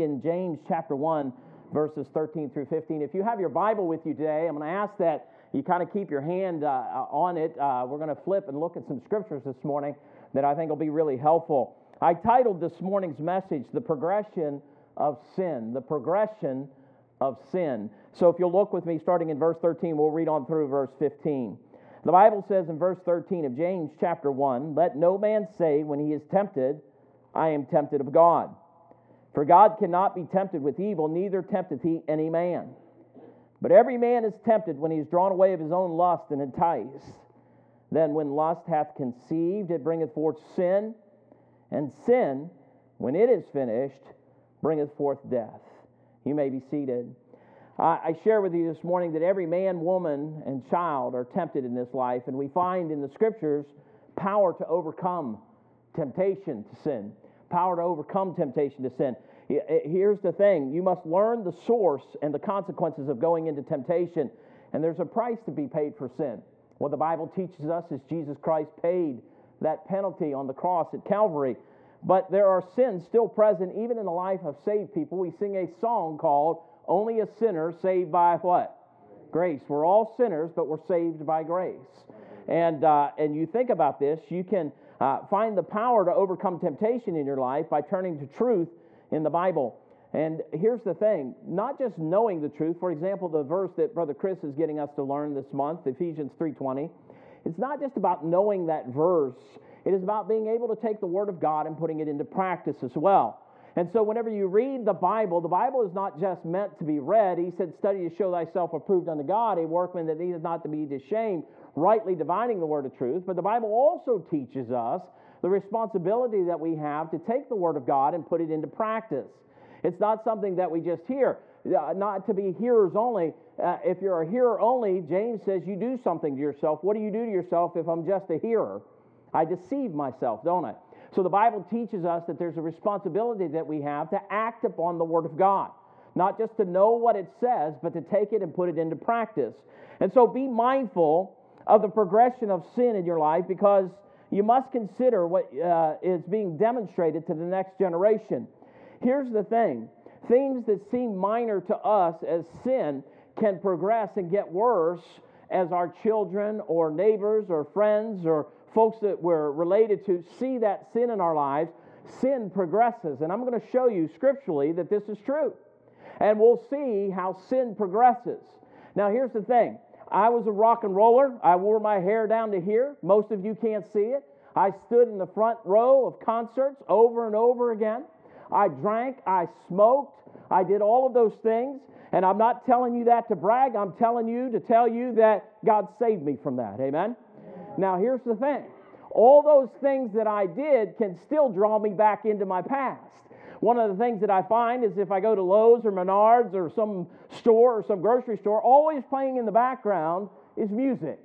in James chapter 1, verses 13 through 15. If you have your Bible with you today, I'm going to ask that you kind of keep your hand uh, on it. Uh, we're going to flip and look at some scriptures this morning that I think will be really helpful. I titled this morning's message, The Progression of Sin. The Progression of Sin. So if you'll look with me, starting in verse 13, we'll read on through verse 15. The Bible says in verse 13 of James chapter 1 Let no man say when he is tempted, I am tempted of God. For God cannot be tempted with evil, neither tempteth he any man. But every man is tempted when he is drawn away of his own lust and enticed. Then, when lust hath conceived, it bringeth forth sin, and sin, when it is finished, bringeth forth death. You may be seated. I share with you this morning that every man, woman, and child are tempted in this life, and we find in the scriptures power to overcome temptation to sin power to overcome temptation to sin. Eh, here's the thing you must learn the source and the consequences of going into temptation, and there's a price to be paid for sin. What the Bible teaches us is Jesus Christ paid that penalty on the cross at Calvary. But there are sins still present even in the life of saved people. We sing a song called Only a Sinner Saved by What? Grace. We're all sinners, but we're saved by grace. And, uh, and you think about this, you can uh, find the power to overcome temptation in your life by turning to truth in the Bible. And here's the thing not just knowing the truth, for example, the verse that Brother Chris is getting us to learn this month, Ephesians 3:20, it's not just about knowing that verse, it is about being able to take the Word of God and putting it into practice as well. And so, whenever you read the Bible, the Bible is not just meant to be read. He said, Study to show thyself approved unto God, a workman that needeth not to be ashamed, rightly dividing the word of truth. But the Bible also teaches us the responsibility that we have to take the word of God and put it into practice. It's not something that we just hear, uh, not to be hearers only. Uh, if you're a hearer only, James says you do something to yourself. What do you do to yourself if I'm just a hearer? I deceive myself, don't I? So the Bible teaches us that there's a responsibility that we have to act upon the Word of God. Not just to know what it says, but to take it and put it into practice. And so be mindful of the progression of sin in your life because you must consider what uh, is being demonstrated to the next generation. Here's the thing things that seem minor to us as sin can progress and get worse as our children or neighbors or friends or folks that we're related to see that sin in our lives. Sin progresses. And I'm going to show you scripturally that this is true. And we'll see how sin progresses. Now, here's the thing I was a rock and roller. I wore my hair down to here. Most of you can't see it. I stood in the front row of concerts over and over again. I drank, I smoked, I did all of those things. And I'm not telling you that to brag. I'm telling you to tell you that God saved me from that. Amen? Now, here's the thing all those things that I did can still draw me back into my past. One of the things that I find is if I go to Lowe's or Menards or some store or some grocery store, always playing in the background is music.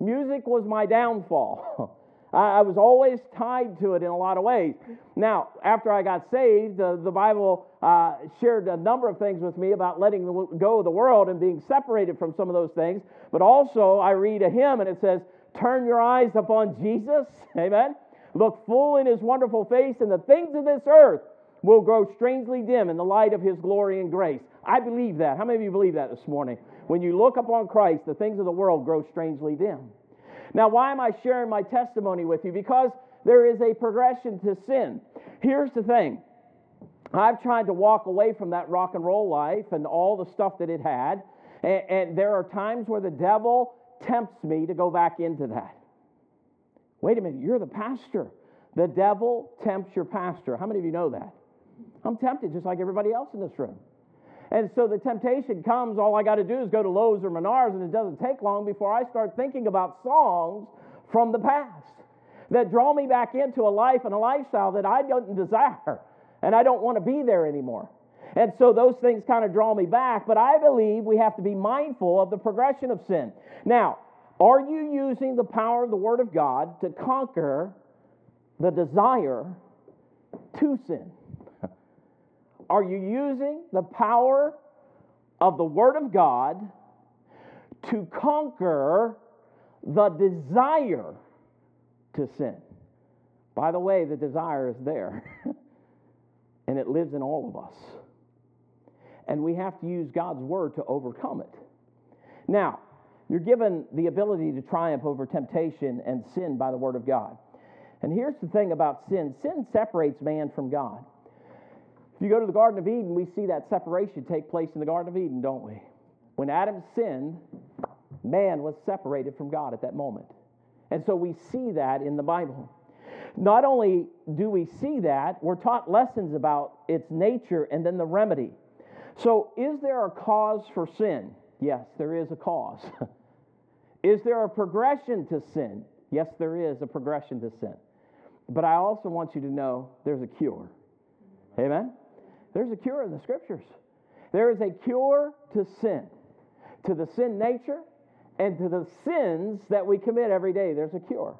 Music was my downfall. I, was always tied to it in a lot of ways. Now, after I got saved, the Bible uh, shared a number of things with me about letting go of the world and being separated from some of those things. But also, I read a hymn and it says, Turn your eyes upon Jesus. Amen. Look full in his wonderful face, and the things of this earth will grow strangely dim in the light of his glory and grace. I believe that. How many of you believe that this morning? When you look upon Christ, the things of the world grow strangely dim. Now, why am I sharing my testimony with you? Because there is a progression to sin. Here's the thing I've tried to walk away from that rock and roll life and all the stuff that it had. And, and there are times where the devil tempts me to go back into that. Wait a minute, you're the pastor. The devil tempts your pastor. How many of you know that? I'm tempted just like everybody else in this room. And so the temptation comes, all I got to do is go to Lowe's or Menards, and it doesn't take long before I start thinking about songs from the past that draw me back into a life and a lifestyle that I don't desire, and I don't want to be there anymore. And so those things kind of draw me back, but I believe we have to be mindful of the progression of sin. Now, are you using the power of the Word of God to conquer the desire to sin? Are you using the power of the Word of God to conquer the desire to sin? By the way, the desire is there. and it lives in all of us. And we have to use God's word to overcome it. Now, you're given the ability to triumph over temptation and sin by the word of God. And here's the thing about sin sin separates man from God. If you go to the Garden of Eden, we see that separation take place in the Garden of Eden, don't we? When Adam sinned, man was separated from God at that moment. And so we see that in the Bible. Not only do we see that, we're taught lessons about its nature and then the remedy. So, is there a cause for sin? Yes, there is a cause. is there a progression to sin? Yes, there is a progression to sin. But I also want you to know there's a cure. Amen? There's a cure in the scriptures. There is a cure to sin, to the sin nature, and to the sins that we commit every day. There's a cure.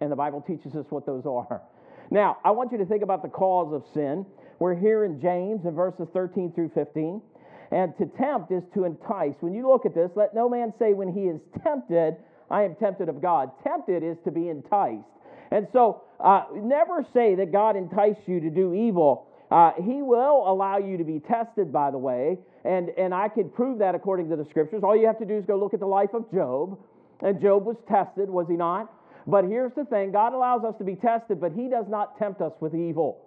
And the Bible teaches us what those are. Now, I want you to think about the cause of sin. We're here in James in verses 13 through 15. And to tempt is to entice. When you look at this, let no man say when he is tempted, I am tempted of God. Tempted is to be enticed. And so, uh, never say that God enticed you to do evil. Uh, he will allow you to be tested, by the way, and, and I could prove that according to the scriptures. All you have to do is go look at the life of Job. And Job was tested, was he not? But here's the thing God allows us to be tested, but he does not tempt us with evil.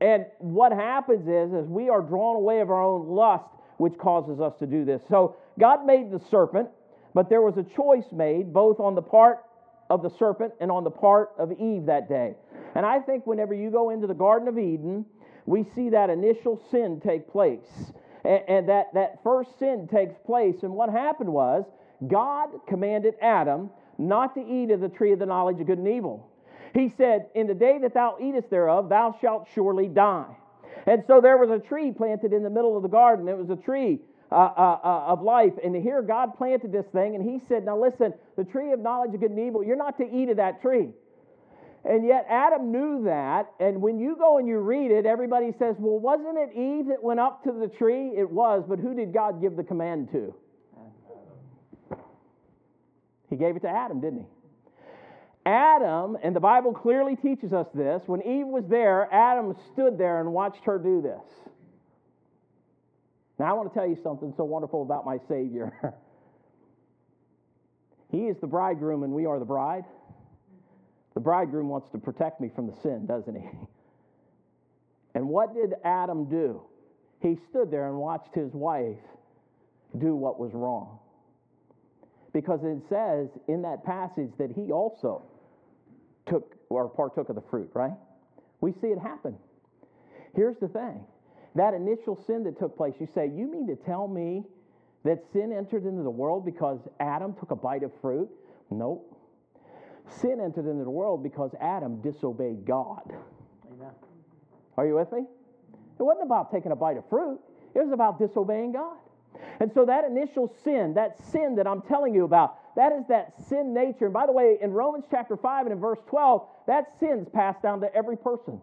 And what happens is, is we are drawn away of our own lust, which causes us to do this. So God made the serpent, but there was a choice made both on the part of the serpent and on the part of Eve that day. And I think whenever you go into the Garden of Eden, we see that initial sin take place. And, and that, that first sin takes place. And what happened was, God commanded Adam not to eat of the tree of the knowledge of good and evil. He said, In the day that thou eatest thereof, thou shalt surely die. And so there was a tree planted in the middle of the garden. It was a tree uh, uh, uh, of life. And here God planted this thing, and He said, Now listen, the tree of knowledge of good and evil, you're not to eat of that tree. And yet Adam knew that. And when you go and you read it, everybody says, Well, wasn't it Eve that went up to the tree? It was, but who did God give the command to? He gave it to Adam, didn't he? Adam, and the Bible clearly teaches us this, when Eve was there, Adam stood there and watched her do this. Now, I want to tell you something so wonderful about my Savior. he is the bridegroom, and we are the bride. The bridegroom wants to protect me from the sin, doesn't he? And what did Adam do? He stood there and watched his wife do what was wrong. Because it says in that passage that he also took or partook of the fruit, right? We see it happen. Here's the thing that initial sin that took place, you say, You mean to tell me that sin entered into the world because Adam took a bite of fruit? Nope. Sin entered into the world because Adam disobeyed God. Amen. Are you with me? It wasn't about taking a bite of fruit, it was about disobeying God. And so that initial sin, that sin that I'm telling you about, that is that sin nature. And by the way, in Romans chapter 5 and in verse 12, that sin's passed down to every person.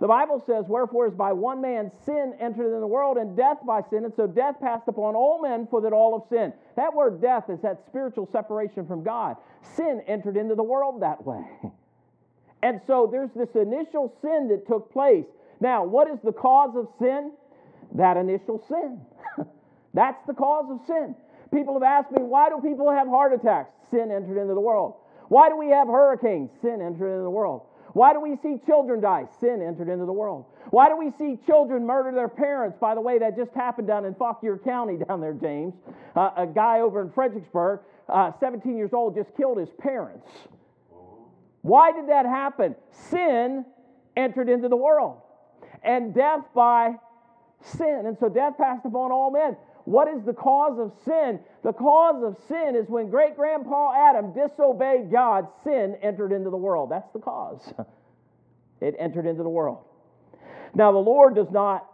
The Bible says, Wherefore, is by one man sin entered into the world, and death by sin, and so death passed upon all men, for that all have sinned. That word death is that spiritual separation from God. Sin entered into the world that way. And so there's this initial sin that took place. Now, what is the cause of sin? That initial sin. That's the cause of sin. People have asked me, why do people have heart attacks? Sin entered into the world. Why do we have hurricanes? Sin entered into the world. Why do we see children die? Sin entered into the world. Why do we see children murder their parents? By the way, that just happened down in Fauquier County down there, James. Uh, a guy over in Fredericksburg, uh, 17 years old, just killed his parents. Why did that happen? Sin entered into the world, and death by sin. And so death passed upon all men. What is the cause of sin? The cause of sin is when great grandpa Adam disobeyed God, sin entered into the world. That's the cause. It entered into the world. Now, the Lord does not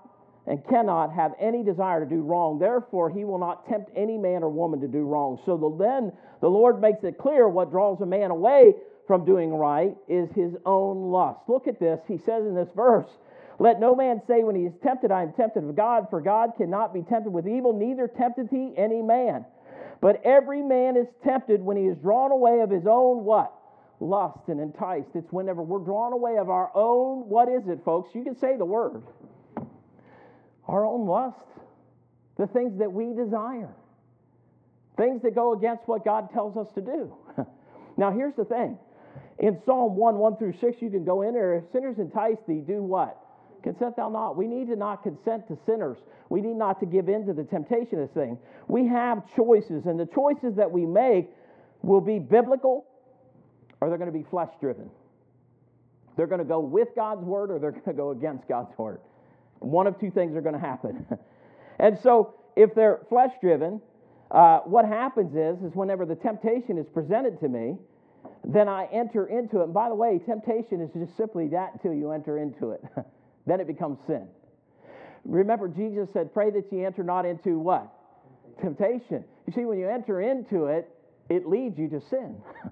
and cannot have any desire to do wrong. Therefore, he will not tempt any man or woman to do wrong. So the, then the Lord makes it clear what draws a man away from doing right is his own lust. Look at this. He says in this verse, let no man say when he is tempted, I am tempted of God, for God cannot be tempted with evil, neither tempteth he any man. But every man is tempted when he is drawn away of his own what? lust and enticed. It's whenever we're drawn away of our own, what is it, folks? You can say the word. Our own lust, the things that we desire, things that go against what God tells us to do. now, here's the thing. In Psalm 1, 1 through 6, you can go in there. If sinners entice thee, do what? Consent thou not. We need to not consent to sinners. We need not to give in to the temptation of this thing. We have choices, and the choices that we make will be biblical or they're going to be flesh driven. They're going to go with God's word or they're going to go against God's word. One of two things are going to happen. and so, if they're flesh driven, uh, what happens is, is whenever the temptation is presented to me, then I enter into it. And by the way, temptation is just simply that until you enter into it. then it becomes sin. Remember, Jesus said, Pray that ye enter not into what? Temptation. You see, when you enter into it, it leads you to sin.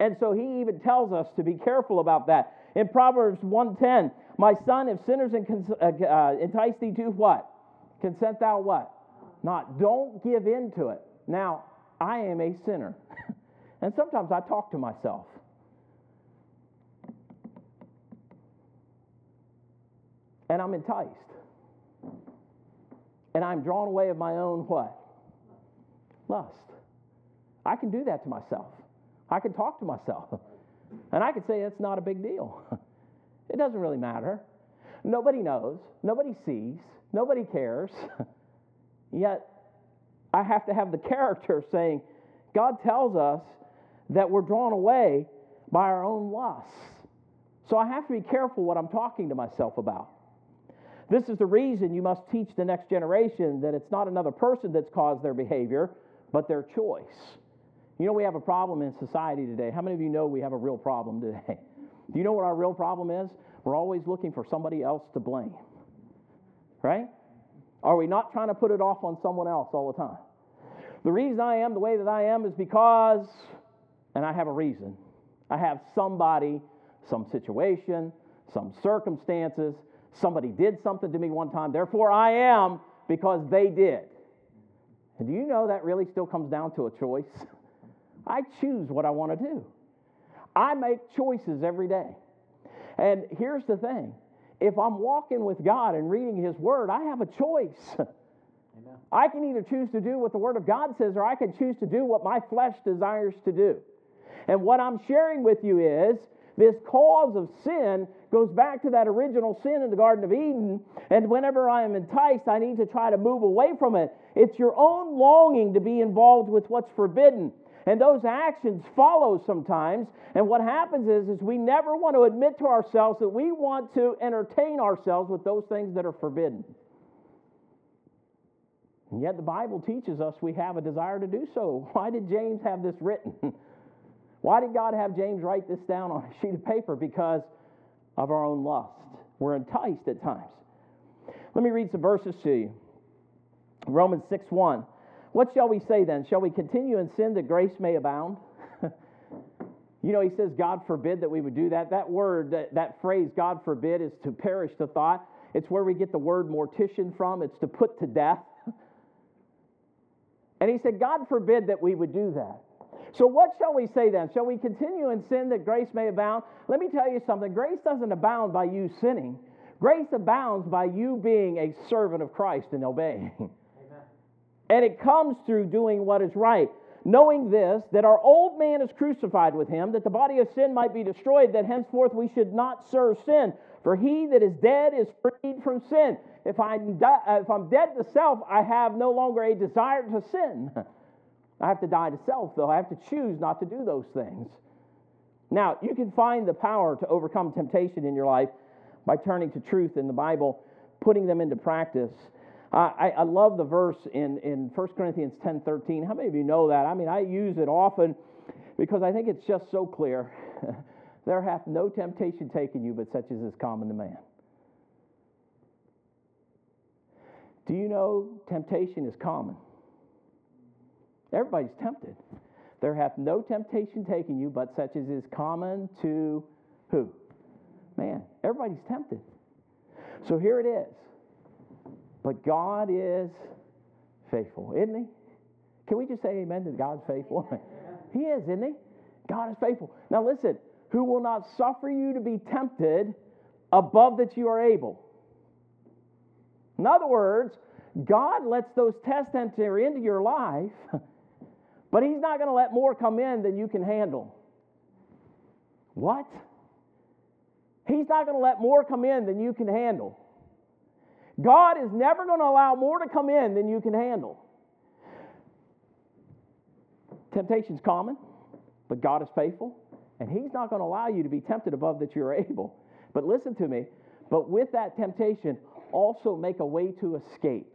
and so he even tells us to be careful about that. In Proverbs 110, my son, if sinners uh, uh, entice thee to what? Consent thou what? Not. Don't give in to it. Now, I am a sinner. and sometimes I talk to myself. And I'm enticed. And I'm drawn away of my own what? Lust. I can do that to myself. I can talk to myself. And I can say it's not a big deal. It doesn't really matter. Nobody knows. Nobody sees. Nobody cares. Yet, I have to have the character saying, God tells us that we're drawn away by our own lusts. So I have to be careful what I'm talking to myself about. This is the reason you must teach the next generation that it's not another person that's caused their behavior, but their choice. You know, we have a problem in society today. How many of you know we have a real problem today? Do you know what our real problem is? We're always looking for somebody else to blame. Right? Are we not trying to put it off on someone else all the time? The reason I am the way that I am is because, and I have a reason. I have somebody, some situation, some circumstances, somebody did something to me one time, therefore I am because they did. And do you know that really still comes down to a choice? I choose what I want to do. I make choices every day. And here's the thing if I'm walking with God and reading His Word, I have a choice. Amen. I can either choose to do what the Word of God says, or I can choose to do what my flesh desires to do. And what I'm sharing with you is this cause of sin goes back to that original sin in the Garden of Eden. And whenever I am enticed, I need to try to move away from it. It's your own longing to be involved with what's forbidden. And those actions follow sometimes. And what happens is, is we never want to admit to ourselves that we want to entertain ourselves with those things that are forbidden. And yet the Bible teaches us we have a desire to do so. Why did James have this written? Why did God have James write this down on a sheet of paper? Because of our own lust. We're enticed at times. Let me read some verses to you. Romans 6 1. What shall we say then? Shall we continue in sin that grace may abound? you know, he says, God forbid that we would do that. That word, that, that phrase, God forbid, is to perish the thought. It's where we get the word mortician from, it's to put to death. and he said, God forbid that we would do that. So, what shall we say then? Shall we continue in sin that grace may abound? Let me tell you something grace doesn't abound by you sinning, grace abounds by you being a servant of Christ and obeying. And it comes through doing what is right. Knowing this, that our old man is crucified with him, that the body of sin might be destroyed, that henceforth we should not serve sin. For he that is dead is freed from sin. If I'm, di- if I'm dead to self, I have no longer a desire to sin. I have to die to self, though. I have to choose not to do those things. Now, you can find the power to overcome temptation in your life by turning to truth in the Bible, putting them into practice. I, I love the verse in, in 1 Corinthians 10 13. How many of you know that? I mean, I use it often because I think it's just so clear. there hath no temptation taken you but such as is common to man. Do you know temptation is common? Everybody's tempted. There hath no temptation taken you but such as is common to who? Man. Everybody's tempted. So here it is. But God is faithful, isn't He? Can we just say amen to God's faithful? he is, isn't He? God is faithful. Now listen, who will not suffer you to be tempted above that you are able. In other words, God lets those tests enter into your life, but He's not going to let more come in than you can handle. What? He's not going to let more come in than you can handle. God is never going to allow more to come in than you can handle. Temptation's common, but God is faithful, and He's not going to allow you to be tempted above that you're able. But listen to me, but with that temptation, also make a way to escape.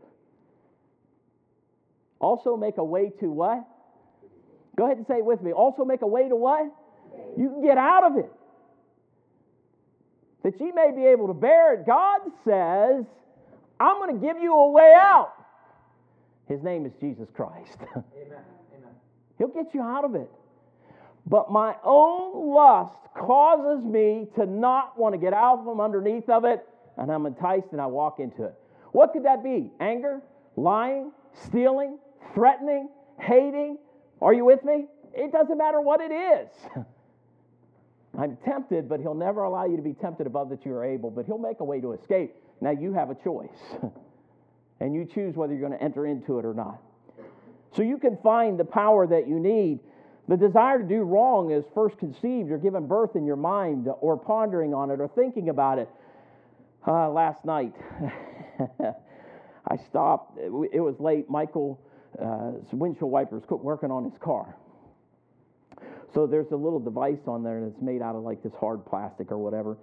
Also make a way to what? Go ahead and say it with me. Also make a way to what? You can get out of it. That you may be able to bear it. God says, I'm going to give you a way out. His name is Jesus Christ. Amen. Amen. He'll get you out of it. But my own lust causes me to not want to get out from underneath of it, and I'm enticed and I walk into it. What could that be? Anger, lying, stealing, threatening, hating. Are you with me? It doesn't matter what it is. I'm tempted, but he'll never allow you to be tempted above that you are able, but he'll make a way to escape. Now you have a choice, and you choose whether you're going to enter into it or not. So you can find the power that you need. The desire to do wrong is first conceived or given birth in your mind, or pondering on it, or thinking about it. Uh, last night, I stopped. It was late. Michael's uh, windshield wipers quit working on his car. So there's a little device on there, it's made out of like this hard plastic or whatever.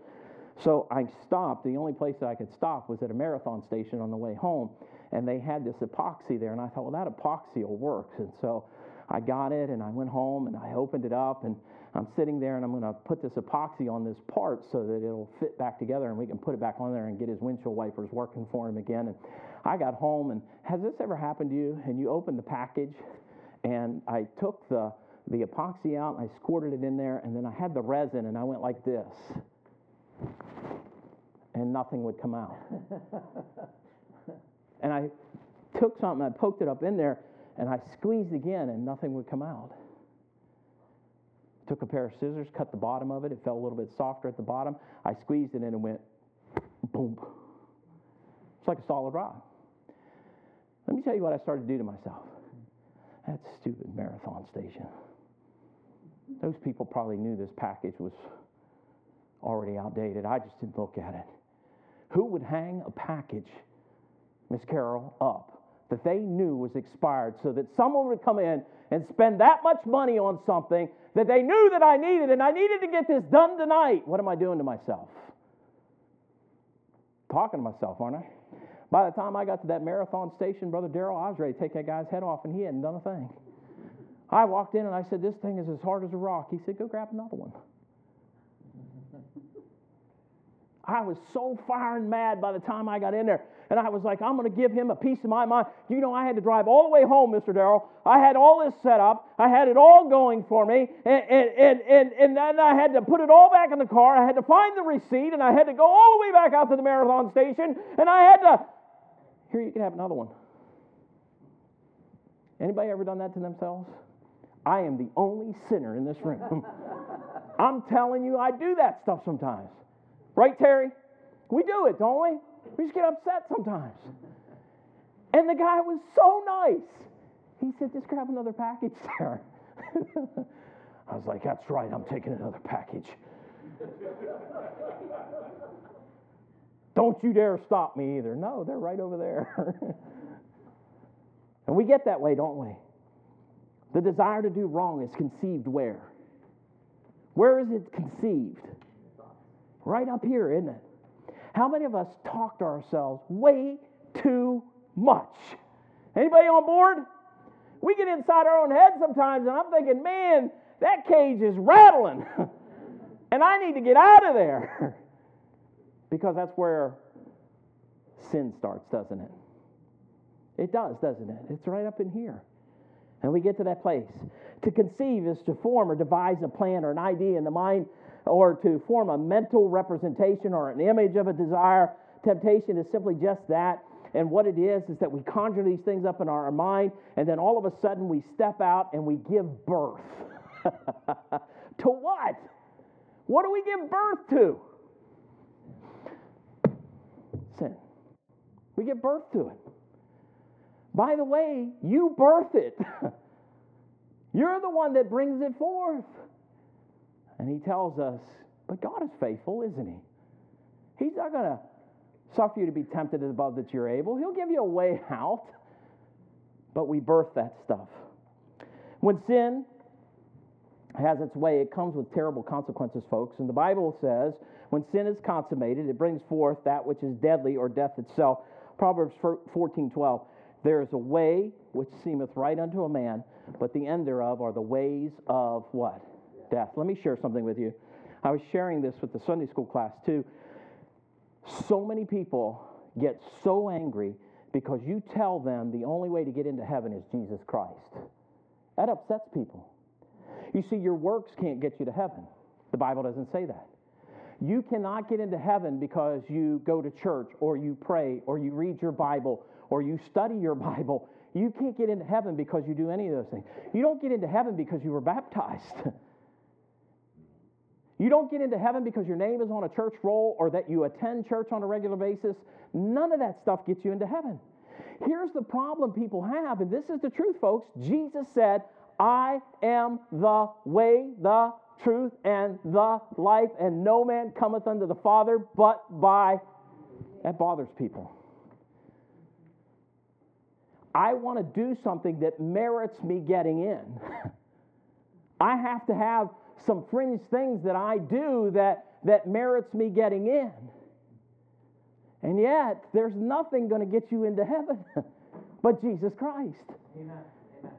So I stopped. The only place that I could stop was at a marathon station on the way home, and they had this epoxy there, and I thought, well, that epoxy will work. And so I got it, and I went home, and I opened it up, and I'm sitting there, and I'm going to put this epoxy on this part so that it'll fit back together, and we can put it back on there and get his windshield wipers working for him again. And I got home, and has this ever happened to you? And you open the package, and I took the the epoxy out and I squirted it in there, and then I had the resin and I went like this. And nothing would come out. and I took something, I poked it up in there, and I squeezed again, and nothing would come out. Took a pair of scissors, cut the bottom of it. It felt a little bit softer at the bottom. I squeezed it in and went boom. It's like a solid rock. Let me tell you what I started to do to myself. That stupid marathon station. Those people probably knew this package was already outdated. I just didn't look at it. Who would hang a package, Miss Carol, up that they knew was expired so that someone would come in and spend that much money on something that they knew that I needed and I needed to get this done tonight? What am I doing to myself? Talking to myself, aren't I? By the time I got to that marathon station, Brother Darrell, I was ready to take that guy's head off, and he hadn't done a thing. I walked in and I said, This thing is as hard as a rock. He said, Go grab another one. I was so firing mad by the time I got in there. And I was like, I'm going to give him a piece of my mind. You know, I had to drive all the way home, Mr. Darrell. I had all this set up. I had it all going for me. And, and, and, and then I had to put it all back in the car. I had to find the receipt. And I had to go all the way back out to the marathon station. And I had to. Here, you can have another one. Anybody ever done that to themselves? I am the only sinner in this room. I'm telling you, I do that stuff sometimes. Right, Terry? We do it, don't we? We just get upset sometimes. And the guy was so nice. He said, just grab another package there. I was like, that's right, I'm taking another package. Don't you dare stop me either. No, they're right over there. and we get that way, don't we? The desire to do wrong is conceived where? Where is it conceived? Right up here, isn't it? How many of us talk to ourselves way too much? Anybody on board? We get inside our own head sometimes, and I'm thinking, man, that cage is rattling, and I need to get out of there. because that's where sin starts, doesn't it? It does, doesn't it? It's right up in here. And we get to that place. To conceive is to form or devise a plan or an idea in the mind or to form a mental representation or an image of a desire. Temptation is simply just that. And what it is, is that we conjure these things up in our mind, and then all of a sudden we step out and we give birth. To what? What do we give birth to? Sin. We give birth to it. By the way, you birth it. You're the one that brings it forth. And he tells us, but God is faithful, isn't he? He's not going to suffer you to be tempted above that you're able. He'll give you a way out. But we birth that stuff. When sin has its way, it comes with terrible consequences, folks. And the Bible says, when sin is consummated, it brings forth that which is deadly or death itself. Proverbs 14 12. There is a way which seemeth right unto a man, but the end thereof are the ways of what? Death. Let me share something with you. I was sharing this with the Sunday school class too. So many people get so angry because you tell them the only way to get into heaven is Jesus Christ. That upsets people. You see, your works can't get you to heaven. The Bible doesn't say that. You cannot get into heaven because you go to church or you pray or you read your Bible or you study your Bible. You can't get into heaven because you do any of those things. You don't get into heaven because you were baptized. You don't get into heaven because your name is on a church roll or that you attend church on a regular basis. None of that stuff gets you into heaven. Here's the problem people have, and this is the truth, folks. Jesus said, I am the way, the truth, and the life, and no man cometh unto the Father but by. That bothers people. I want to do something that merits me getting in. I have to have some fringe things that I do that, that merits me getting in. And yet, there's nothing going to get you into heaven but Jesus Christ. Amen.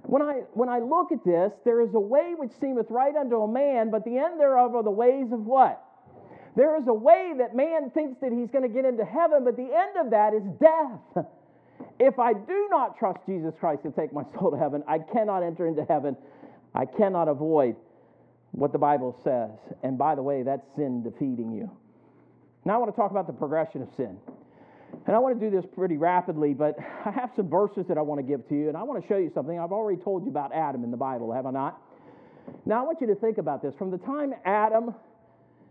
When I, when I look at this, there is a way which seemeth right unto a man, but the end thereof are the ways of what? There is a way that man thinks that he's going to get into heaven, but the end of that is death. If I do not trust Jesus Christ to take my soul to heaven, I cannot enter into heaven. I cannot avoid what the Bible says. And by the way, that's sin defeating you. Now I want to talk about the progression of sin. And I want to do this pretty rapidly, but I have some verses that I want to give to you, and I want to show you something. I've already told you about Adam in the Bible, have I not? Now I want you to think about this. From the time Adam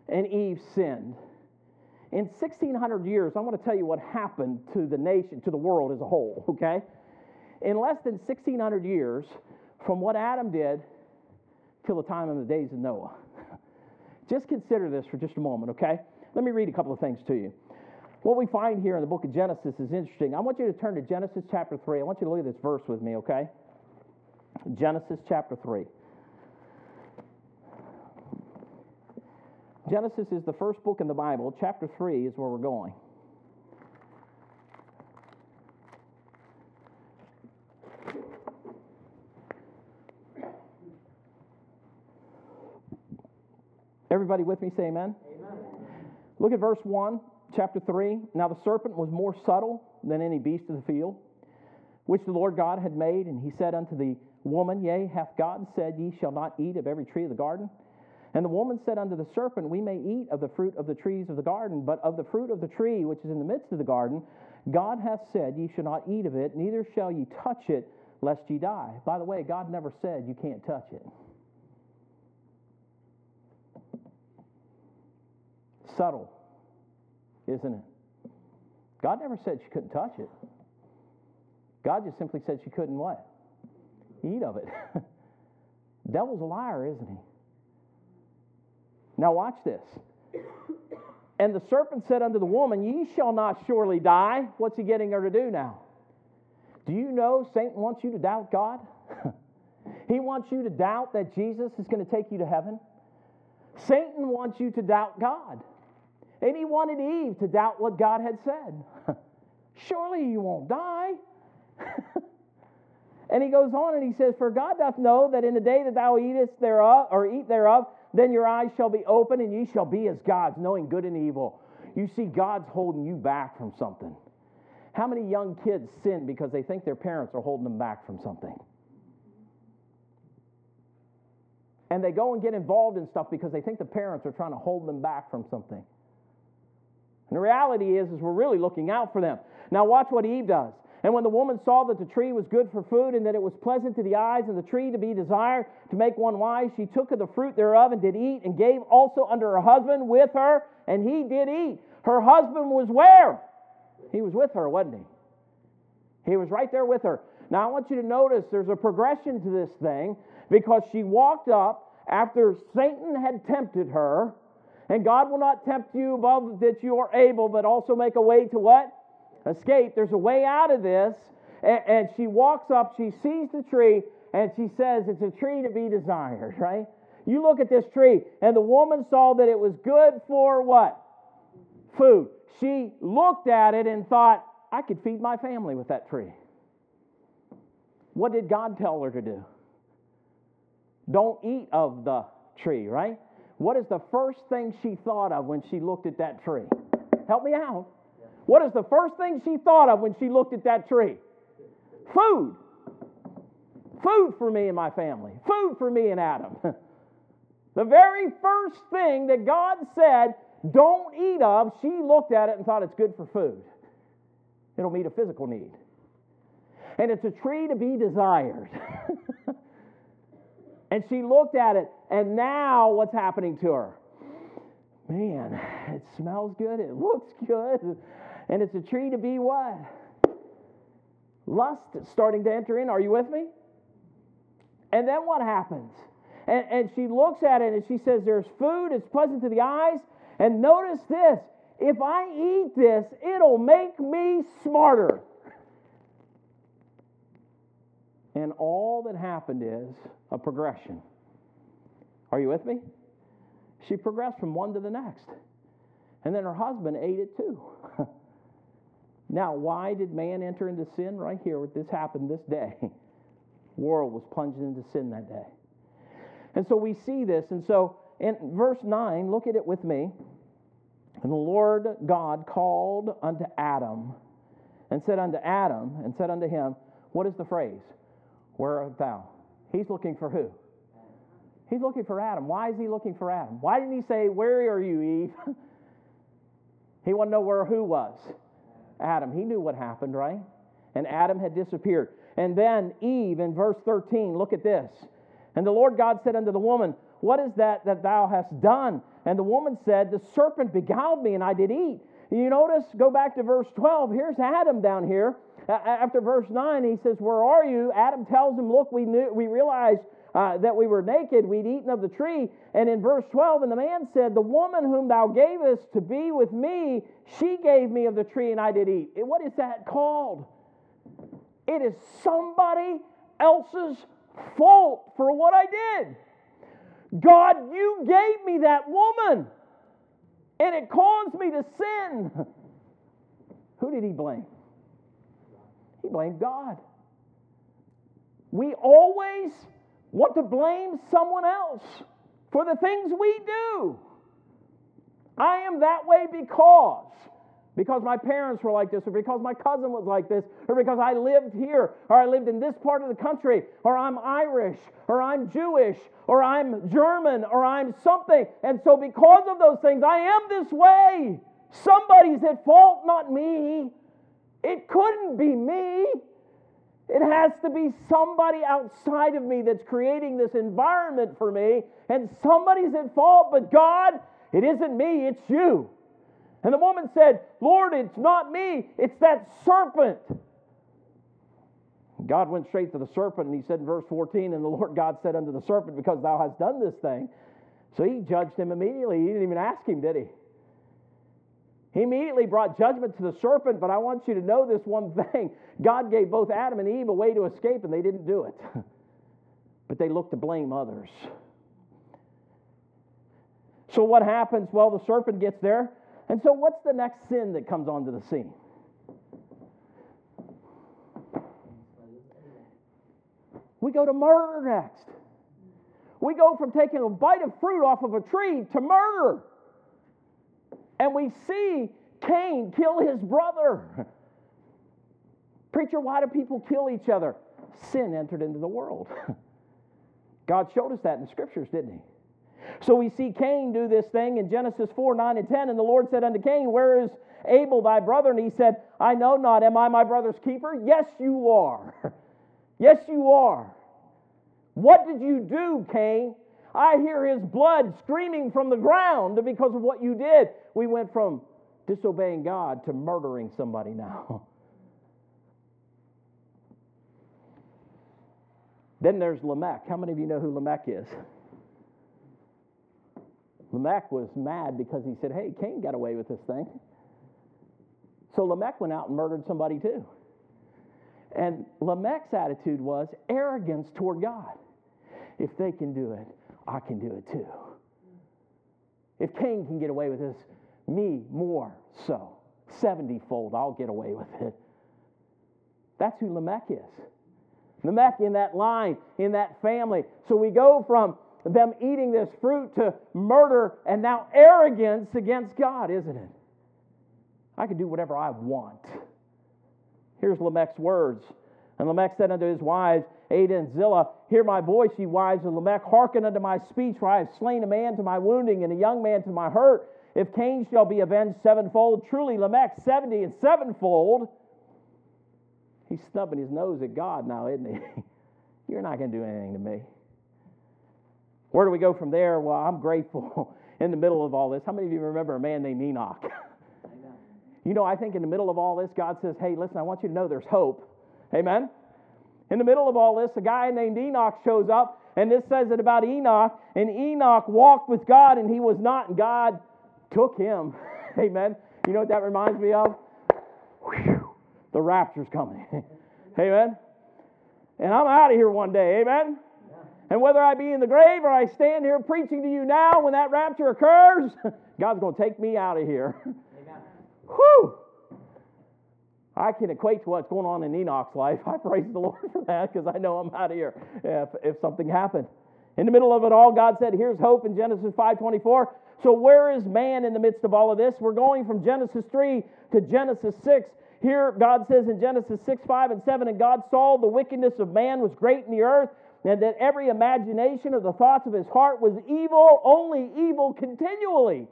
and Eve sinned, in 1600 years, I want to tell you what happened to the nation, to the world as a whole, okay? In less than 1600 years, from what Adam did till the time of the days of Noah. Just consider this for just a moment, okay? Let me read a couple of things to you. What we find here in the book of Genesis is interesting. I want you to turn to Genesis chapter 3. I want you to look at this verse with me, okay? Genesis chapter 3. Genesis is the first book in the Bible. Chapter 3 is where we're going. Everybody with me say amen? amen? Look at verse 1, chapter 3. Now the serpent was more subtle than any beast of the field, which the Lord God had made. And he said unto the woman, Yea, hath God said, Ye shall not eat of every tree of the garden? And the woman said unto the serpent, We may eat of the fruit of the trees of the garden, but of the fruit of the tree which is in the midst of the garden, God hath said, Ye shall not eat of it, neither shall ye touch it, lest ye die. By the way, God never said you can't touch it. subtle, isn't it? God never said she couldn't touch it. God just simply said she couldn't what? Eat of it. Devil's a liar, isn't he? Now watch this. And the serpent said unto the woman, Ye shall not surely die. What's he getting her to do now? Do you know Satan wants you to doubt God? he wants you to doubt that Jesus is going to take you to heaven. Satan wants you to doubt God. And he wanted Eve to doubt what God had said. Surely you won't die. and he goes on and he says, For God doth know that in the day that thou eatest thereof, or eat thereof, then your eyes shall be open, and ye shall be as gods, knowing good and evil. You see, God's holding you back from something. How many young kids sin because they think their parents are holding them back from something? And they go and get involved in stuff because they think the parents are trying to hold them back from something. And the reality is, is we're really looking out for them. Now watch what Eve does. And when the woman saw that the tree was good for food, and that it was pleasant to the eyes, and the tree to be desired to make one wise, she took of the fruit thereof and did eat, and gave also unto her husband with her, and he did eat. Her husband was where? He was with her, wasn't he? He was right there with her. Now I want you to notice there's a progression to this thing because she walked up after Satan had tempted her, and God will not tempt you above that you are able, but also make a way to what? escape. There's a way out of this. And, and she walks up, she sees the tree, and she says, It's a tree to be desired, right? You look at this tree, and the woman saw that it was good for what? Food. She looked at it and thought, I could feed my family with that tree. What did God tell her to do? Don't eat of the tree, right? What is the first thing she thought of when she looked at that tree? Help me out. What is the first thing she thought of when she looked at that tree? Food. Food for me and my family. Food for me and Adam. the very first thing that God said, don't eat of, she looked at it and thought it's good for food. It'll meet a physical need. And it's a tree to be desired. and she looked at it, and now what's happening to her? Man, it smells good, it looks good. And it's a tree to be what? Lust is starting to enter in. Are you with me? And then what happens? And, and she looks at it and she says, There's food, it's pleasant to the eyes. And notice this if I eat this, it'll make me smarter. And all that happened is a progression. Are you with me? She progressed from one to the next. And then her husband ate it too. Now, why did man enter into sin? Right here, this happened this day. World was plunged into sin that day. And so we see this. And so in verse 9, look at it with me. And the Lord God called unto Adam and said unto Adam and said unto him, What is the phrase? Where art thou? He's looking for who? He's looking for Adam. Why is he looking for Adam? Why didn't he say, Where are you, Eve? he wanted to know where who was. Adam. He knew what happened, right? And Adam had disappeared. And then Eve in verse 13, look at this. And the Lord God said unto the woman, What is that that thou hast done? And the woman said, The serpent beguiled me, and I did eat. You notice, go back to verse 12. Here's Adam down here. After verse 9, he says, Where are you? Adam tells him, Look, we knew we realized uh, that we were naked, we'd eaten of the tree. And in verse 12, and the man said, The woman whom thou gavest to be with me, she gave me of the tree, and I did eat. What is that called? It is somebody else's fault for what I did. God, you gave me that woman, and it caused me to sin. Who did he blame? He blamed God. We always want to blame someone else for the things we do. I am that way because because my parents were like this, or because my cousin was like this, or because I lived here, or I lived in this part of the country, or I'm Irish, or I'm Jewish, or I'm German, or I'm something. And so, because of those things, I am this way. Somebody's at fault, not me. It couldn't be me. It has to be somebody outside of me that's creating this environment for me, and somebody's at fault, but God, it isn't me, it's you. And the woman said, Lord, it's not me, it's that serpent. God went straight to the serpent, and he said in verse 14, And the Lord God said unto the serpent, Because thou hast done this thing. So he judged him immediately. He didn't even ask him, did he? He immediately brought judgment to the serpent, but I want you to know this one thing. God gave both Adam and Eve a way to escape, and they didn't do it. but they looked to blame others. So what happens? Well, the serpent gets there. And so what's the next sin that comes onto the scene? We go to murder next. We go from taking a bite of fruit off of a tree to murder. And we see Cain kill his brother. Preacher, why do people kill each other? Sin entered into the world. God showed us that in the scriptures, didn't he? So we see Cain do this thing in Genesis 4 9 and 10. And the Lord said unto Cain, Where is Abel thy brother? And he said, I know not. Am I my brother's keeper? Yes, you are. yes, you are. What did you do, Cain? I hear his blood screaming from the ground because of what you did. We went from disobeying God to murdering somebody now. Then there's Lamech. How many of you know who Lamech is? Lamech was mad because he said, Hey, Cain got away with this thing. So Lamech went out and murdered somebody too. And Lamech's attitude was arrogance toward God. If they can do it, I can do it too. If Cain can get away with this, me more so. 70 fold, I'll get away with it. That's who Lamech is. Lamech in that line, in that family. So we go from them eating this fruit to murder and now arrogance against God, isn't it? I can do whatever I want. Here's Lamech's words. And Lamech said unto his wives, Adah and Zillah, Hear my voice, ye wives of Lamech, hearken unto my speech, for I have slain a man to my wounding and a young man to my hurt. If Cain shall be avenged sevenfold, truly Lamech seventy and sevenfold. He's snubbing his nose at God now, isn't he? You're not going to do anything to me. Where do we go from there? Well, I'm grateful in the middle of all this. How many of you remember a man named Enoch? you know, I think in the middle of all this, God says, hey, listen, I want you to know there's hope. Amen? In the middle of all this, a guy named Enoch shows up, and this says it about Enoch. And Enoch walked with God, and he was not, and God took him. Amen? You know what that reminds me of? Whew, the rapture's coming. Amen? And I'm out of here one day. Amen? And whether I be in the grave or I stand here preaching to you now, when that rapture occurs, God's going to take me out of here. Whew! I can equate to what's going on in Enoch's life. I praise the Lord for that because I know I'm out of here if, if something happened. In the middle of it all, God said, Here's hope in Genesis 5:24. So where is man in the midst of all of this? We're going from Genesis 3 to Genesis 6. Here, God says in Genesis 6, 5, and 7, and God saw the wickedness of man was great in the earth, and that every imagination of the thoughts of his heart was evil, only evil continually.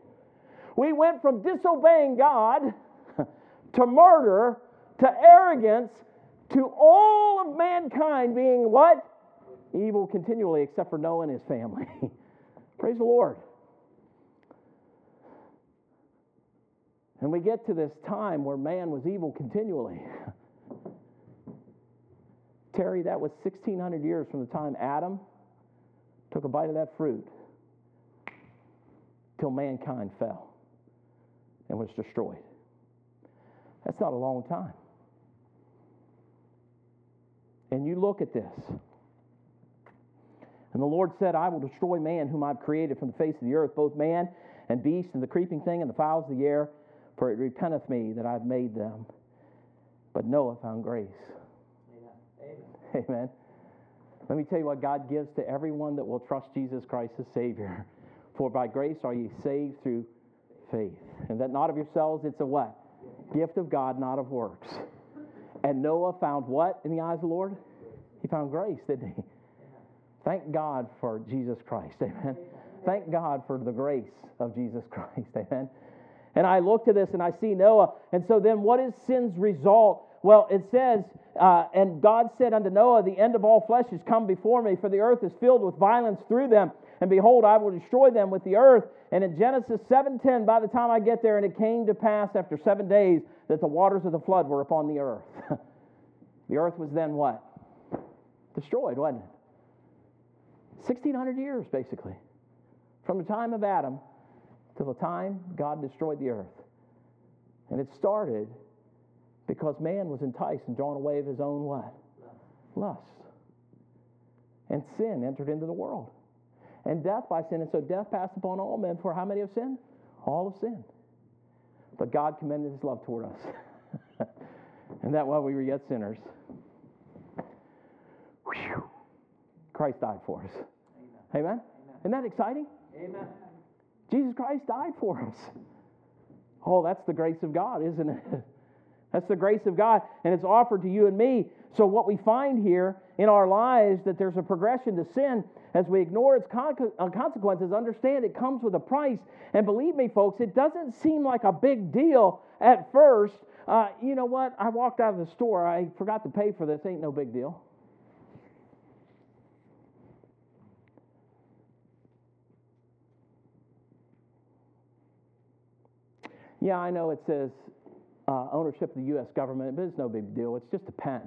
We went from disobeying God to murder to arrogance to all of mankind being what? Evil continually, except for Noah and his family. Praise the Lord. And we get to this time where man was evil continually. Terry, that was 1,600 years from the time Adam took a bite of that fruit till mankind fell and was destroyed. That's not a long time. And you look at this. And the Lord said, I will destroy man whom I've created from the face of the earth, both man and beast, and the creeping thing, and the fowls of the air, for it repenteth me that I've made them. But Noah found grace Amen. Let me tell you what God gives to everyone that will trust Jesus Christ as Savior. For by grace are ye saved through faith. And that not of yourselves, it's a what? Gift of God, not of works. And Noah found what in the eyes of the Lord? He found grace, didn't he? Thank God for Jesus Christ. Amen. Thank God for the grace of Jesus Christ. Amen. And I look to this and I see Noah. And so then what is sin's result? Well, it says uh, and God said unto Noah, The end of all flesh is come before me, for the earth is filled with violence through them. And behold, I will destroy them with the earth. And in Genesis 7:10, by the time I get there, and it came to pass after seven days that the waters of the flood were upon the earth. the earth was then what? Destroyed, wasn't it? 1600 years, basically. From the time of Adam to the time God destroyed the earth. And it started because man was enticed and drawn away of his own what? Lust. And sin entered into the world. And death by sin. And so death passed upon all men for how many have sinned? All have sinned. But God commended his love toward us. and that while we were yet sinners, whew, Christ died for us. Amen. Amen? Amen. Isn't that exciting? Amen. Jesus Christ died for us. Oh, that's the grace of God, isn't it? That's the grace of God, and it's offered to you and me. So, what we find here in our lives that there's a progression to sin as we ignore its uh, consequences, understand it comes with a price. And believe me, folks, it doesn't seem like a big deal at first. Uh, you know what? I walked out of the store. I forgot to pay for this. Ain't no big deal. Yeah, I know it says uh, ownership of the U.S. government, but it's no big deal. It's just a pen.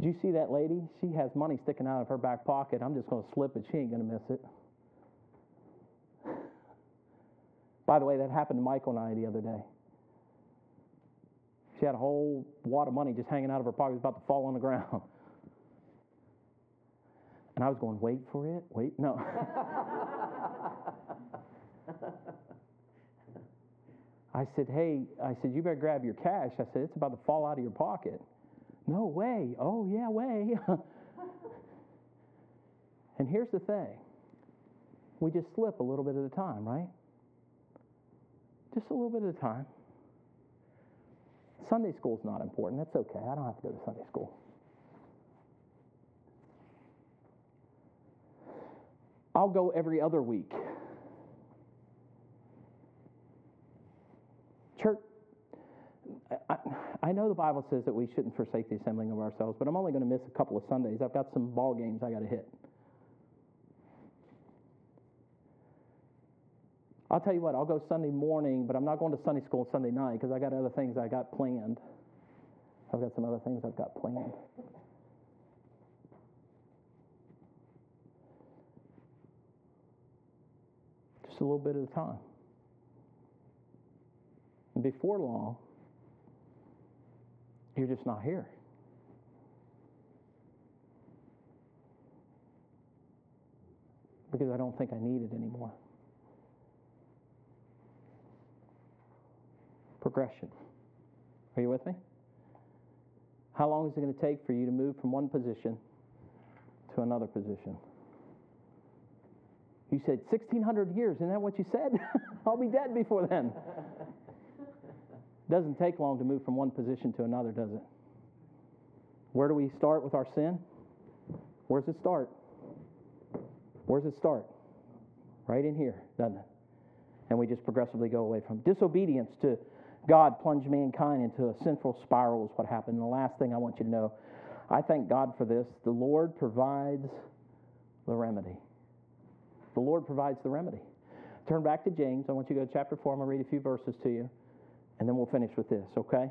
Did you see that lady? She has money sticking out of her back pocket. I'm just going to slip it. She ain't going to miss it. By the way, that happened to Michael and I the other day. She had a whole wad of money just hanging out of her pocket, was about to fall on the ground. And I was going, wait for it, wait, no. I said, hey, I said, you better grab your cash. I said, it's about to fall out of your pocket. No way. Oh, yeah, way. and here's the thing we just slip a little bit at a time, right? Just a little bit at a time. Sunday school's not important. That's okay. I don't have to go to Sunday school. I'll go every other week. Church, I, I, know the Bible says that we shouldn't forsake the assembling of ourselves, but I'm only going to miss a couple of Sundays. I've got some ball games I got to hit. I'll tell you what, I'll go Sunday morning, but I'm not going to Sunday school Sunday night because I got other things I got planned. I've got some other things I've got planned. Just a little bit at a time. Before long, you're just not here. Because I don't think I need it anymore. Progression. Are you with me? How long is it going to take for you to move from one position to another position? You said 1600 years. Isn't that what you said? I'll be dead before then. doesn't take long to move from one position to another, does it? Where do we start with our sin? Where does it start? Where does it start? Right in here, doesn't it? And we just progressively go away from disobedience to God plunged mankind into a sinful spiral is what happened. And the last thing I want you to know, I thank God for this. The Lord provides the remedy. The Lord provides the remedy. Turn back to James. I want you to go to chapter 4. I'm going to read a few verses to you and then we'll finish with this, okay?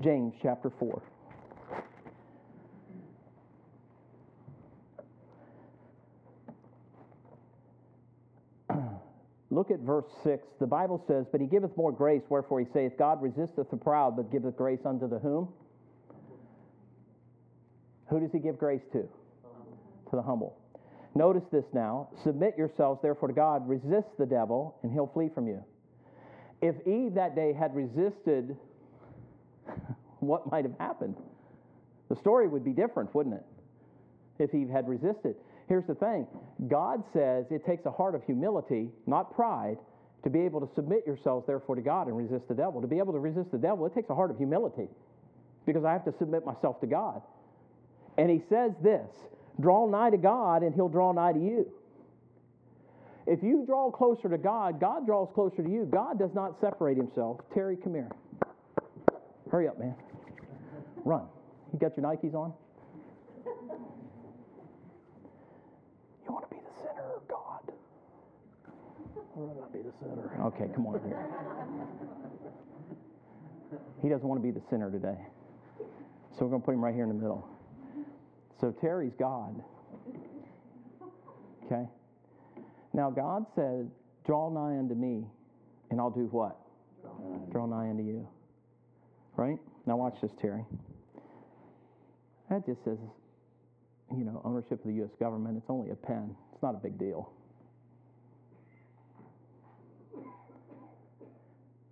James chapter 4. Look at verse 6. The Bible says, But he giveth more grace, wherefore he saith, God resisteth the proud, but giveth grace unto the whom? Who does he give grace to? To the humble. Notice this now. Submit yourselves therefore to God, resist the devil, and he'll flee from you. If Eve that day had resisted, what might have happened? The story would be different, wouldn't it? If Eve had resisted. Here's the thing God says it takes a heart of humility, not pride, to be able to submit yourselves therefore to God and resist the devil. To be able to resist the devil, it takes a heart of humility because I have to submit myself to God. And he says this Draw nigh to God, and He'll draw nigh to you. If you draw closer to God, God draws closer to you. God does not separate Himself. Terry, come here. Hurry up, man. Run. You got your Nikes on? You want to be the center of God? I'd be the center. Okay, come on here. He doesn't want to be the center today. So we're going to put him right here in the middle. So Terry's God. Okay? Now, God said, Draw nigh unto me, and I'll do what? Draw nigh unto you. Right? Now, watch this, Terry. That just says, you know, ownership of the U.S. government. It's only a pen, it's not a big deal.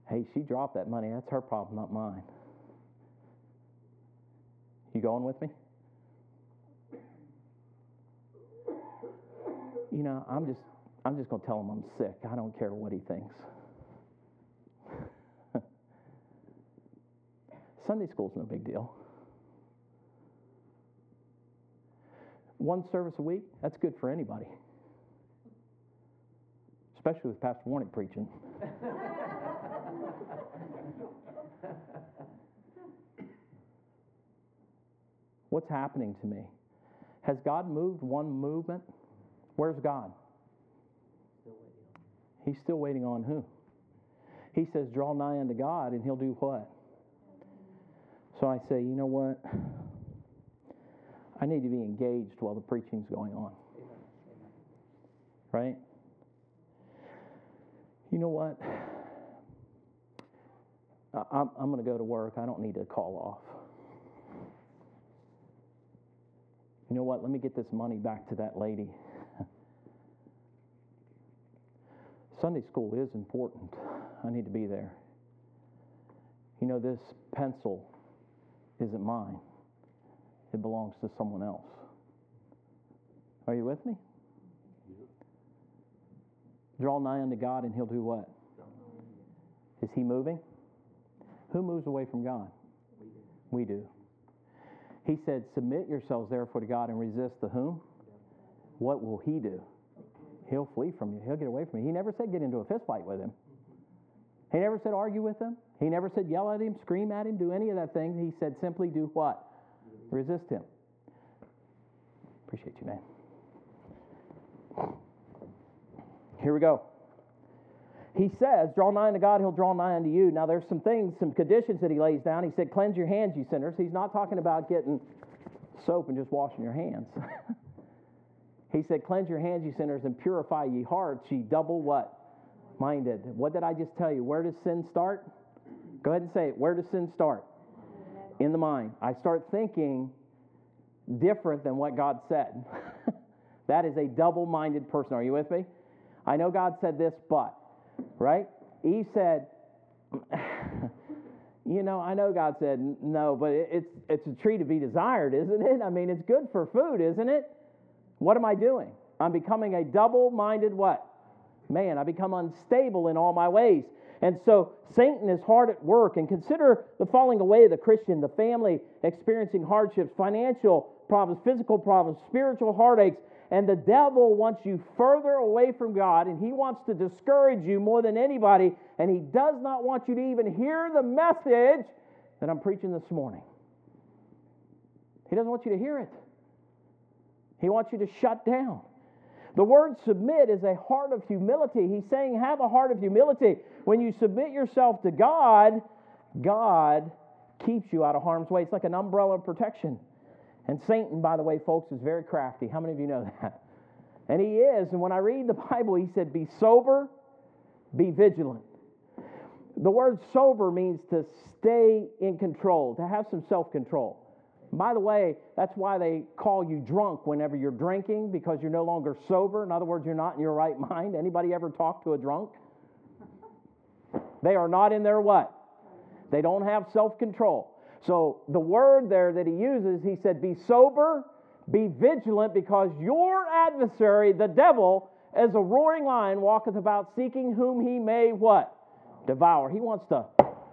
Hey, she dropped that money. That's her problem, not mine. You going with me? You know, I'm just, I'm just going to tell him I'm sick. I don't care what he thinks. Sunday school's no big deal. One service a week, that's good for anybody. Especially with Pastor Warnick preaching. What's happening to me? Has God moved one movement? Where's God? He's still waiting on who? He says, draw nigh unto God, and he'll do what? So I say, you know what? I need to be engaged while the preaching's going on. Right? You know what? I'm, I'm going to go to work. I don't need to call off. You know what? Let me get this money back to that lady. Sunday school is important. I need to be there. You know, this pencil isn't mine, it belongs to someone else. Are you with me? Draw nigh unto God, and He'll do what? Is He moving? Who moves away from God? We do. He said, Submit yourselves therefore to God and resist the whom? What will He do? He'll flee from you. He'll get away from you. He never said get into a fist fight with Him. He never said argue with Him. He never said yell at Him, scream at Him, do any of that thing. He said simply do what? Resist Him. Appreciate you, man. Here we go. He says, Draw nigh unto God, he'll draw nigh unto you. Now, there's some things, some conditions that he lays down. He said, Cleanse your hands, you sinners. He's not talking about getting soap and just washing your hands. he said, Cleanse your hands, ye sinners, and purify ye hearts, ye double what? Minded. What did I just tell you? Where does sin start? Go ahead and say it. Where does sin start? In the mind. I start thinking different than what God said. that is a double minded person. Are you with me? I know God said this, but right? Eve said, You know, I know God said no, but it's, it's a tree to be desired, isn't it? I mean, it's good for food, isn't it? What am I doing? I'm becoming a double minded what? Man, I become unstable in all my ways. And so Satan is hard at work. And consider the falling away of the Christian, the family experiencing hardships, financial problems, physical problems, spiritual heartaches, and the devil wants you further away from God, and he wants to discourage you more than anybody, and he does not want you to even hear the message that I'm preaching this morning. He doesn't want you to hear it, he wants you to shut down. The word submit is a heart of humility. He's saying, have a heart of humility. When you submit yourself to God, God keeps you out of harm's way. It's like an umbrella of protection. And Satan, by the way, folks, is very crafty. How many of you know that? And he is. And when I read the Bible, he said, Be sober, be vigilant. The word sober means to stay in control, to have some self control. By the way, that's why they call you drunk whenever you're drinking because you're no longer sober. In other words, you're not in your right mind. Anybody ever talk to a drunk? They are not in their what? They don't have self control. So the word there that he uses, he said, Be sober, be vigilant, because your adversary, the devil, as a roaring lion, walketh about seeking whom he may what? Devour. He wants to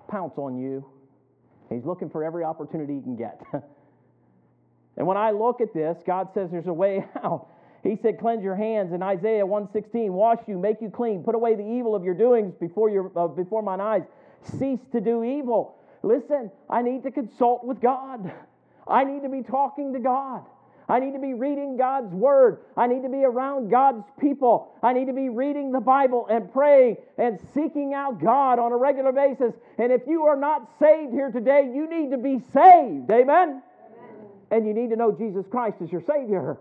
pounce on you. He's looking for every opportunity he can get. and when I look at this, God says there's a way out. He said, "Cleanse your hands." In Isaiah 1:16, "Wash you, make you clean, put away the evil of your doings before your uh, before mine eyes. Cease to do evil." Listen, I need to consult with God. I need to be talking to God. I need to be reading God's Word. I need to be around God's people. I need to be reading the Bible and praying and seeking out God on a regular basis. And if you are not saved here today, you need to be saved. Amen? Amen. And you need to know Jesus Christ as your Savior.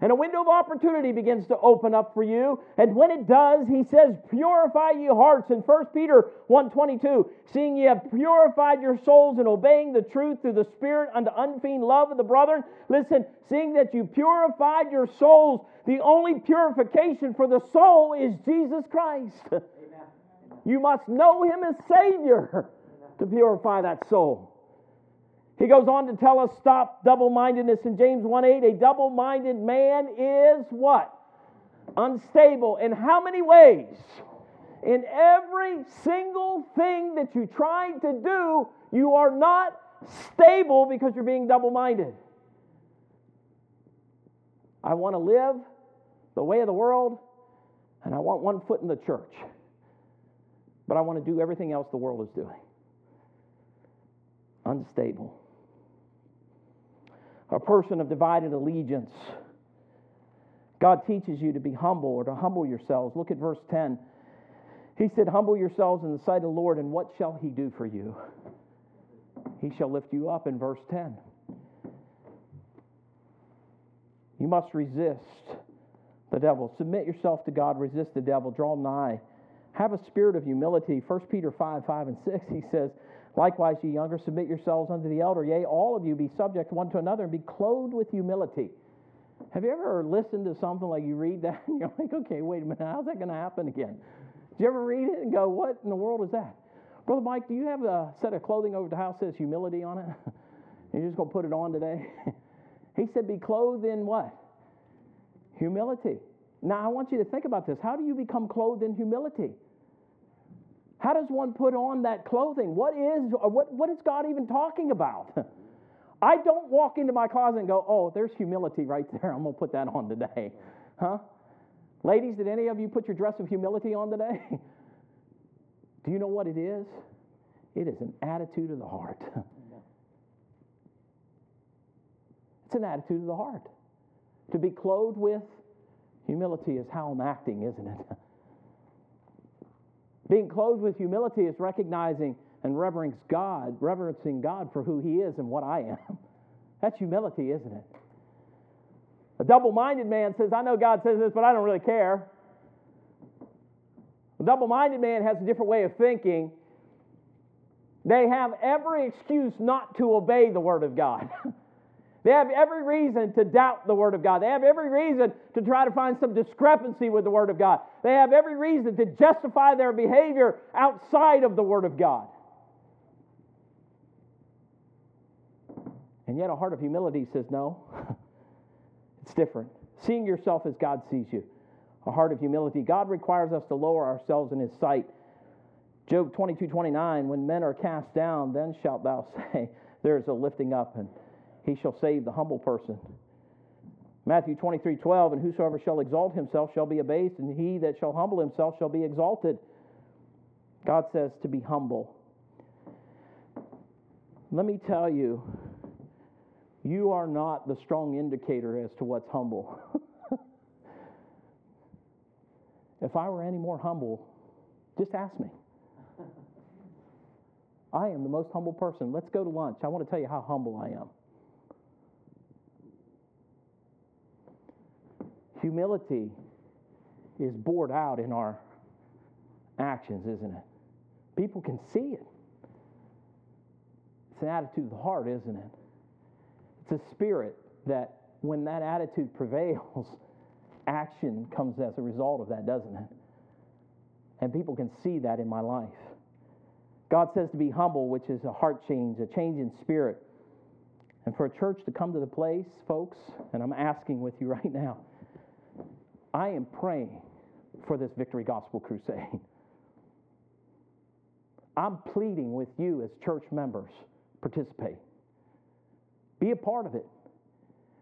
And a window of opportunity begins to open up for you. And when it does, he says, Purify ye hearts. In 1 Peter 1.22, seeing ye have purified your souls in obeying the truth through the Spirit unto unfeigned love of the brethren. Listen, seeing that you purified your souls, the only purification for the soul is Jesus Christ. Amen. You must know him as Savior to purify that soul. He goes on to tell us stop double mindedness in James 1 8. A double minded man is what? unstable in how many ways? In every single thing that you try to do, you are not stable because you're being double minded. I want to live the way of the world, and I want one foot in the church. But I want to do everything else the world is doing. Unstable. A person of divided allegiance. God teaches you to be humble or to humble yourselves. Look at verse 10. He said, Humble yourselves in the sight of the Lord, and what shall he do for you? He shall lift you up in verse 10. You must resist the devil. Submit yourself to God, resist the devil, draw nigh. Have a spirit of humility. 1 Peter 5 5 and 6, he says, Likewise, ye younger, submit yourselves unto the elder. Yea, all of you be subject one to another and be clothed with humility. Have you ever listened to something like you read that and you're like, okay, wait a minute, how's that going to happen again? Do you ever read it and go, what in the world is that? Brother Mike, do you have a set of clothing over the house that says humility on it? You're just going to put it on today? he said, be clothed in what? Humility. Now, I want you to think about this. How do you become clothed in humility? How does one put on that clothing? What is what, what is God even talking about? I don't walk into my closet and go, oh, there's humility right there. I'm going to put that on today. Huh? Ladies, did any of you put your dress of humility on today? Do you know what it is? It is an attitude of the heart. it's an attitude of the heart. To be clothed with humility is how I'm acting, isn't it? Being clothed with humility is recognizing and reverencing God, reverencing God for who He is and what I am. That's humility, isn't it? A double minded man says, I know God says this, but I don't really care. A double minded man has a different way of thinking. They have every excuse not to obey the Word of God. they have every reason to doubt the Word of God. They have every reason to try to find some discrepancy with the Word of God. They have every reason to justify their behavior outside of the Word of God. And yet, a heart of humility says, no, it's different. Seeing yourself as God sees you, a heart of humility. God requires us to lower ourselves in His sight. Job 22 29, when men are cast down, then shalt thou say, There is a lifting up, and He shall save the humble person. Matthew 23 12, and whosoever shall exalt himself shall be abased, and he that shall humble himself shall be exalted. God says to be humble. Let me tell you, you are not the strong indicator as to what's humble. if I were any more humble, just ask me. I am the most humble person. Let's go to lunch. I want to tell you how humble I am. Humility is bored out in our actions, isn't it? People can see it. It's an attitude of the heart, isn't it? It's a spirit that when that attitude prevails, action comes as a result of that, doesn't it? And people can see that in my life. God says to be humble, which is a heart change, a change in spirit. And for a church to come to the place, folks, and I'm asking with you right now, I am praying for this Victory Gospel Crusade. I'm pleading with you as church members, participate. Be a part of it.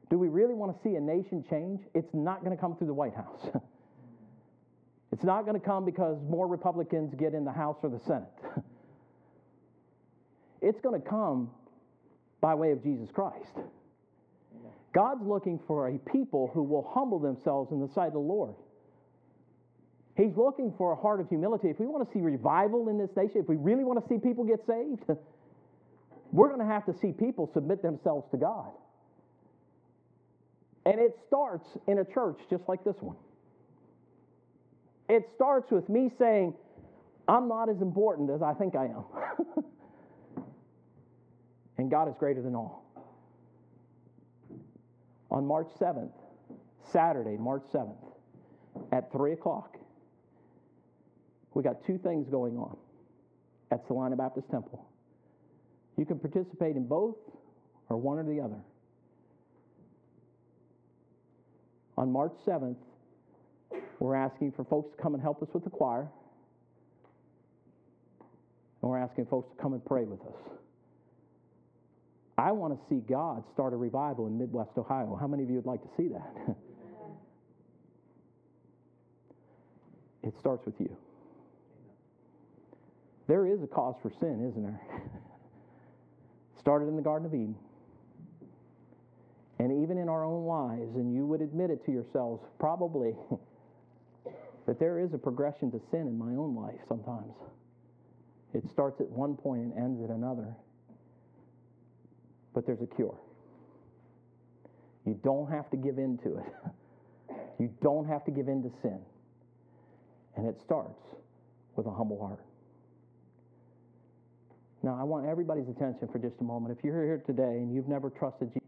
Do we really want to see a nation change? It's not going to come through the White House. it's not going to come because more Republicans get in the House or the Senate. it's going to come by way of Jesus Christ. God's looking for a people who will humble themselves in the sight of the Lord. He's looking for a heart of humility. If we want to see revival in this nation, if we really want to see people get saved, we're going to have to see people submit themselves to God. And it starts in a church just like this one. It starts with me saying, I'm not as important as I think I am. and God is greater than all. On March 7th, Saturday, March 7th, at 3 o'clock, we got two things going on at Salina Baptist Temple. You can participate in both or one or the other. On March 7th, We're asking for folks to come and help us with the choir. And we're asking folks to come and pray with us. I want to see God start a revival in Midwest Ohio. How many of you would like to see that? it starts with you. There is a cause for sin, isn't there? Started in the Garden of Eden. And even in our own lives, and you would admit it to yourselves probably, that there is a progression to sin in my own life sometimes. It starts at one point and ends at another. But there's a cure. You don't have to give in to it. You don't have to give in to sin. And it starts with a humble heart. Now, I want everybody's attention for just a moment. If you're here today and you've never trusted Jesus,